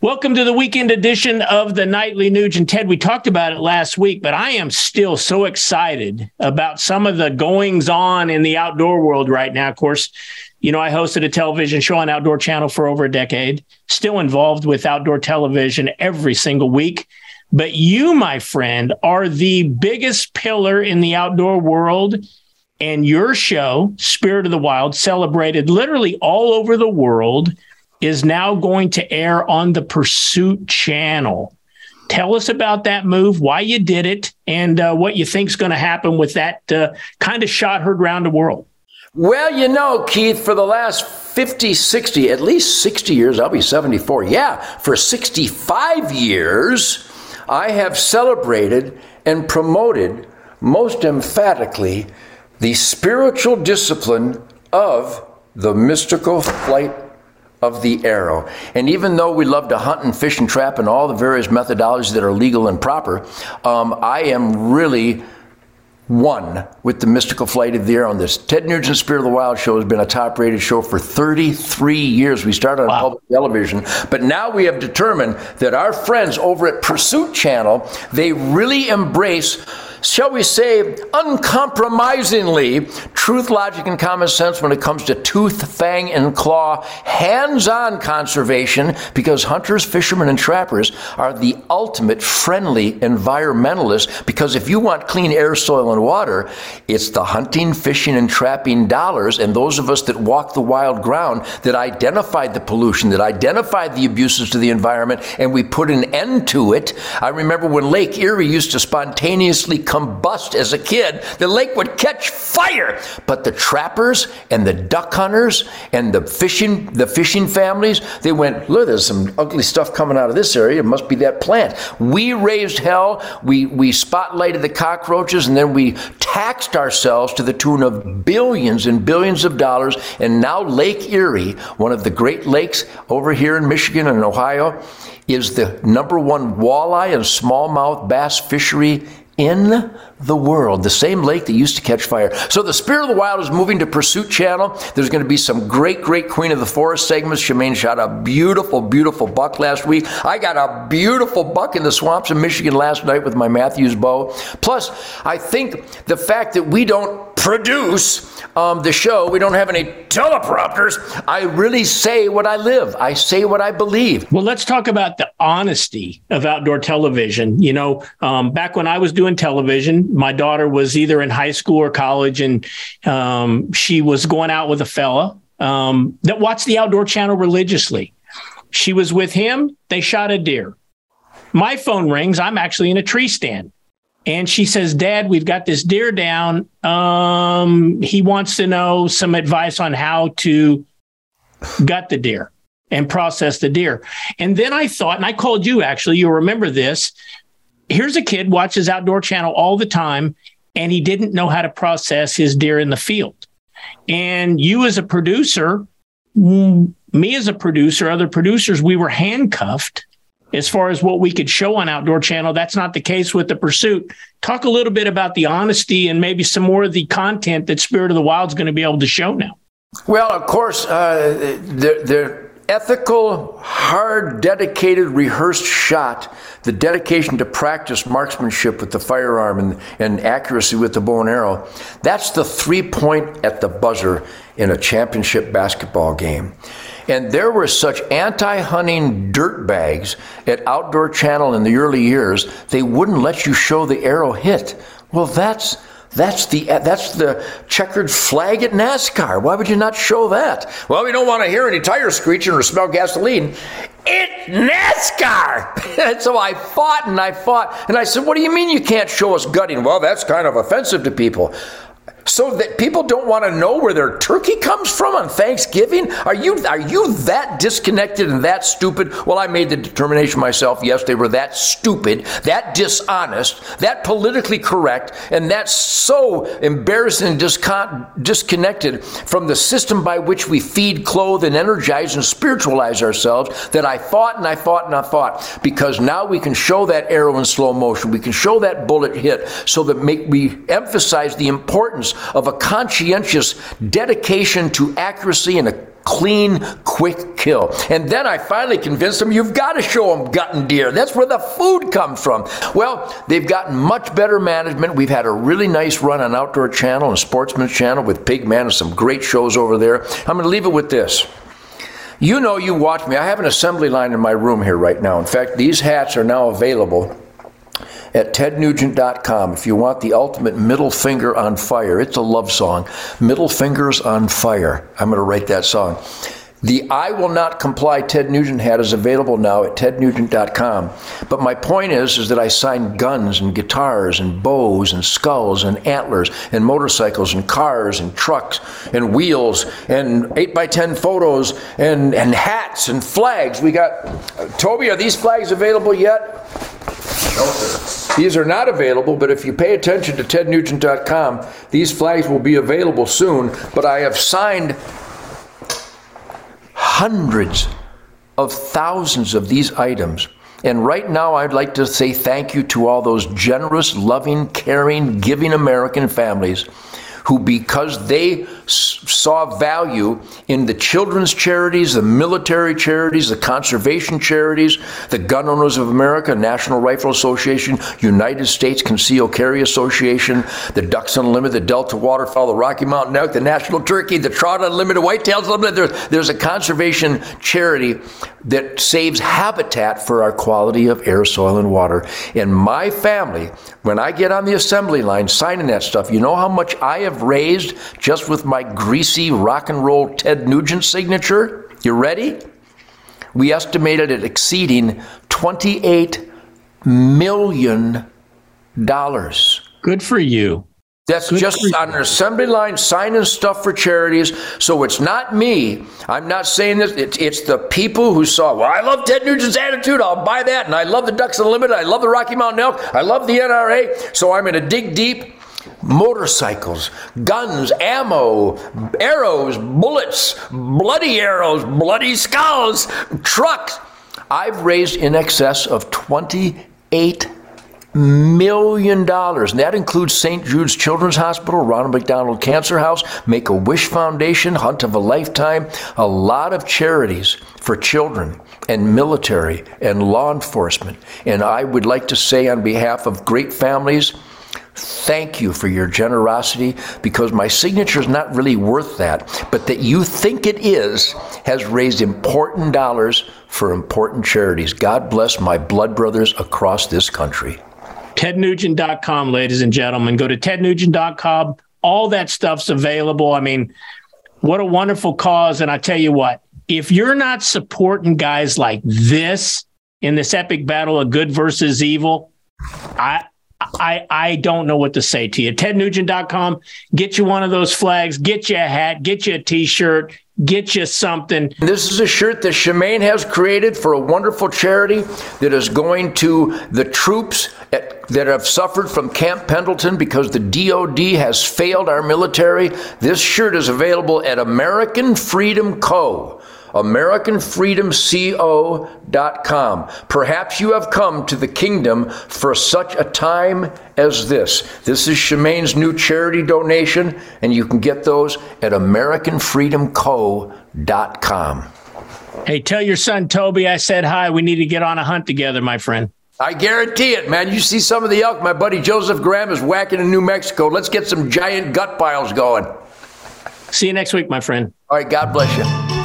Welcome to the weekend edition of the Nightly Nuge. And Ted, we talked about it last week, but I am still so excited about some of the goings on in the outdoor world right now. Of course, you know, I hosted a television show on Outdoor Channel for over a decade, still involved with outdoor television every single week. But you, my friend, are the biggest pillar in the outdoor world. And your show, Spirit of the Wild, celebrated literally all over the world is now going to air on the Pursuit channel. Tell us about that move, why you did it, and uh, what you think is going to happen with that uh, kind of shot heard around the world. Well, you know, Keith, for the last 50, 60, at least 60 years, I'll be 74. Yeah, for 65 years, I have celebrated and promoted most emphatically the spiritual discipline of the mystical flight of the arrow. And even though we love to hunt and fish and trap and all the various methodologies that are legal and proper, um, I am really one with the mystical flight of the arrow. And this Ted Nugent's Spirit of the Wild show has been a top rated show for 33 years. We started on wow. public television, but now we have determined that our friends over at Pursuit Channel, they really embrace shall we say, uncompromisingly truth, logic, and common sense when it comes to tooth, fang, and claw, hands on conservation, because hunters, fishermen, and trappers are the ultimate friendly environmentalists. Because if you want clean air, soil, and water, it's the hunting, fishing, and trapping dollars, and those of us that walk the wild ground that identified the pollution, that identified the abuses to the environment, and we put an end to it. I remember when Lake Erie used to spontaneously combust as a kid, the lake would catch fire. But the trappers and the duck hunters and the fishing, the fishing families, they went, look, there's some ugly stuff coming out of this area. It must be that plant. We raised hell. We, we spotlighted the cockroaches and then we taxed ourselves to the tune of billions and billions of dollars. And now Lake Erie, one of the great lakes over here in Michigan and Ohio, is the number one walleye and smallmouth bass fishery in the world, the same lake that used to catch fire. So the Spirit of the Wild is moving to Pursuit Channel. There's going to be some great, great Queen of the Forest segments. Shemane shot a beautiful, beautiful buck last week. I got a beautiful buck in the swamps of Michigan last night with my Mathews bow. Plus, I think the fact that we don't produce um, the show, we don't have any teleprompters. I really say what I live. I say what I believe. Well, let's talk about the honesty of outdoor television. You know, um, back when I was doing television, my daughter was either in high school or college, and um, she was going out with a fella um, that watched the outdoor channel religiously. She was with him. They shot a deer. My phone rings. I'm actually in a tree stand. And she says, Dad, we've got this deer down. Um, he wants to know some advice on how to gut the deer and process the deer. And then I thought, and I called you actually, you'll remember this here's a kid watches outdoor channel all the time and he didn't know how to process his deer in the field. And you as a producer me as a producer other producers we were handcuffed as far as what we could show on outdoor channel. That's not the case with the pursuit. Talk a little bit about the honesty and maybe some more of the content that spirit of the wild is going to be able to show now. Well of course uh, there ethical, hard, dedicated, rehearsed shot, the dedication to practice marksmanship with the firearm and, and accuracy with the bow and arrow, that's the three point at the buzzer in a championship basketball game. And there were such anti hunting dirtbags at Outdoor Channel in the early years, they wouldn't let you show the arrow hit. Well, that's that's the uh, that's the checkered flag at NASCAR. Why would you not show that? Well, we don't want to hear any tires screeching or smell gasoline. It's NASCAR. and so I fought and I fought and I said, "What do you mean you can't show us gutting?" Well, that's kind of offensive to people so that people don't want to know where their turkey comes from on Thanksgiving? Are you are you that disconnected and that stupid? Well, I made the determination myself. Yes, they were that stupid, that dishonest, that politically correct, and that's so embarrassing and discon- disconnected from the system by which we feed, clothe, and energize and spiritualize ourselves that I fought and I fought and I fought because now we can show that arrow in slow motion. We can show that bullet hit so that make we emphasize the importance of a conscientious dedication to accuracy and a clean, quick kill. And then I finally convinced them you've got to show them gutting deer. That's where the food comes from. Well, they've gotten much better management. We've had a really nice run on Outdoor Channel and Sportsman's Channel with Pigman and some great shows over there. I'm going to leave it with this. You know, you watch me. I have an assembly line in my room here right now. In fact, these hats are now available at tednugent.com if you want the ultimate middle finger on fire. It's a love song. Middle fingers on fire. I'm going to write that song. The I Will Not Comply Ted Nugent hat is available now at tednugent.com. But my point is, is that I signed guns and guitars and bows and skulls and antlers and motorcycles and cars and trucks and wheels and 8x10 photos and, and hats and flags. We got, Toby, are these flags available yet? No, sir. These are not available, but if you pay attention to tednugent.com, these flags will be available soon. But I have signed hundreds of thousands of these items. And right now, I'd like to say thank you to all those generous, loving, caring, giving American families who, because they saw value in the children's charities, the military charities, the conservation charities, the Gun Owners of America, National Rifle Association, United States Concealed Carry Association, the Ducks Unlimited, the Delta Waterfowl, the Rocky Mountain Elk, the National Turkey, the Trout Unlimited, Whitetails Unlimited. There, there's a conservation charity that saves habitat for our quality of air, soil, and water. And my family, when I get on the assembly line signing that stuff, you know how much I have raised just with my greasy rock and roll Ted Nugent signature? You ready? We estimated it exceeding $28 million. Good for you. That's Good just on an assembly line signing stuff for charities. So it's not me. I'm not saying this. It's, it's the people who saw, well, I love Ted Nugent's attitude. I'll buy that. And I love the Ducks Unlimited. I love the Rocky Mountain Elk. I love the NRA. So I'm going to dig deep. Motorcycles, guns, ammo, arrows, bullets, bloody arrows, bloody skulls, trucks. I've raised in excess of 28 million dollars. And that includes St. Jude's Children's Hospital, Ronald McDonald Cancer House, Make a Wish Foundation, Hunt of a Lifetime, a lot of charities for children and military and law enforcement. And I would like to say on behalf of great families, Thank you for your generosity because my signature is not really worth that, but that you think it is has raised important dollars for important charities. God bless my blood brothers across this country tednugent.com, ladies and gentlemen. Go to tednugent.com. All that stuff's available. I mean, what a wonderful cause. And I tell you what, if you're not supporting guys like this in this epic battle of good versus evil, I I I don't know what to say to you. TedNugent.com, get you one of those flags, get you a hat, get you a t-shirt, get you something. This is a shirt that Shemane has created for a wonderful charity that is going to the troops at, that have suffered from Camp Pendleton because the DOD has failed our military. This shirt is available at American Freedom Co. AmericanFreedomCO.com. Perhaps you have come to the kingdom for such a time as this. This is Shemane's new charity donation, and you can get those at AmericanFreedomCo.com. Hey, tell your son Toby I said hi. We need to get on a hunt together, my friend. I guarantee it, man. You see some of the elk my buddy Joseph Graham is whacking in New Mexico. Let's get some giant gut piles going. See you next week, my friend. All right, God bless you.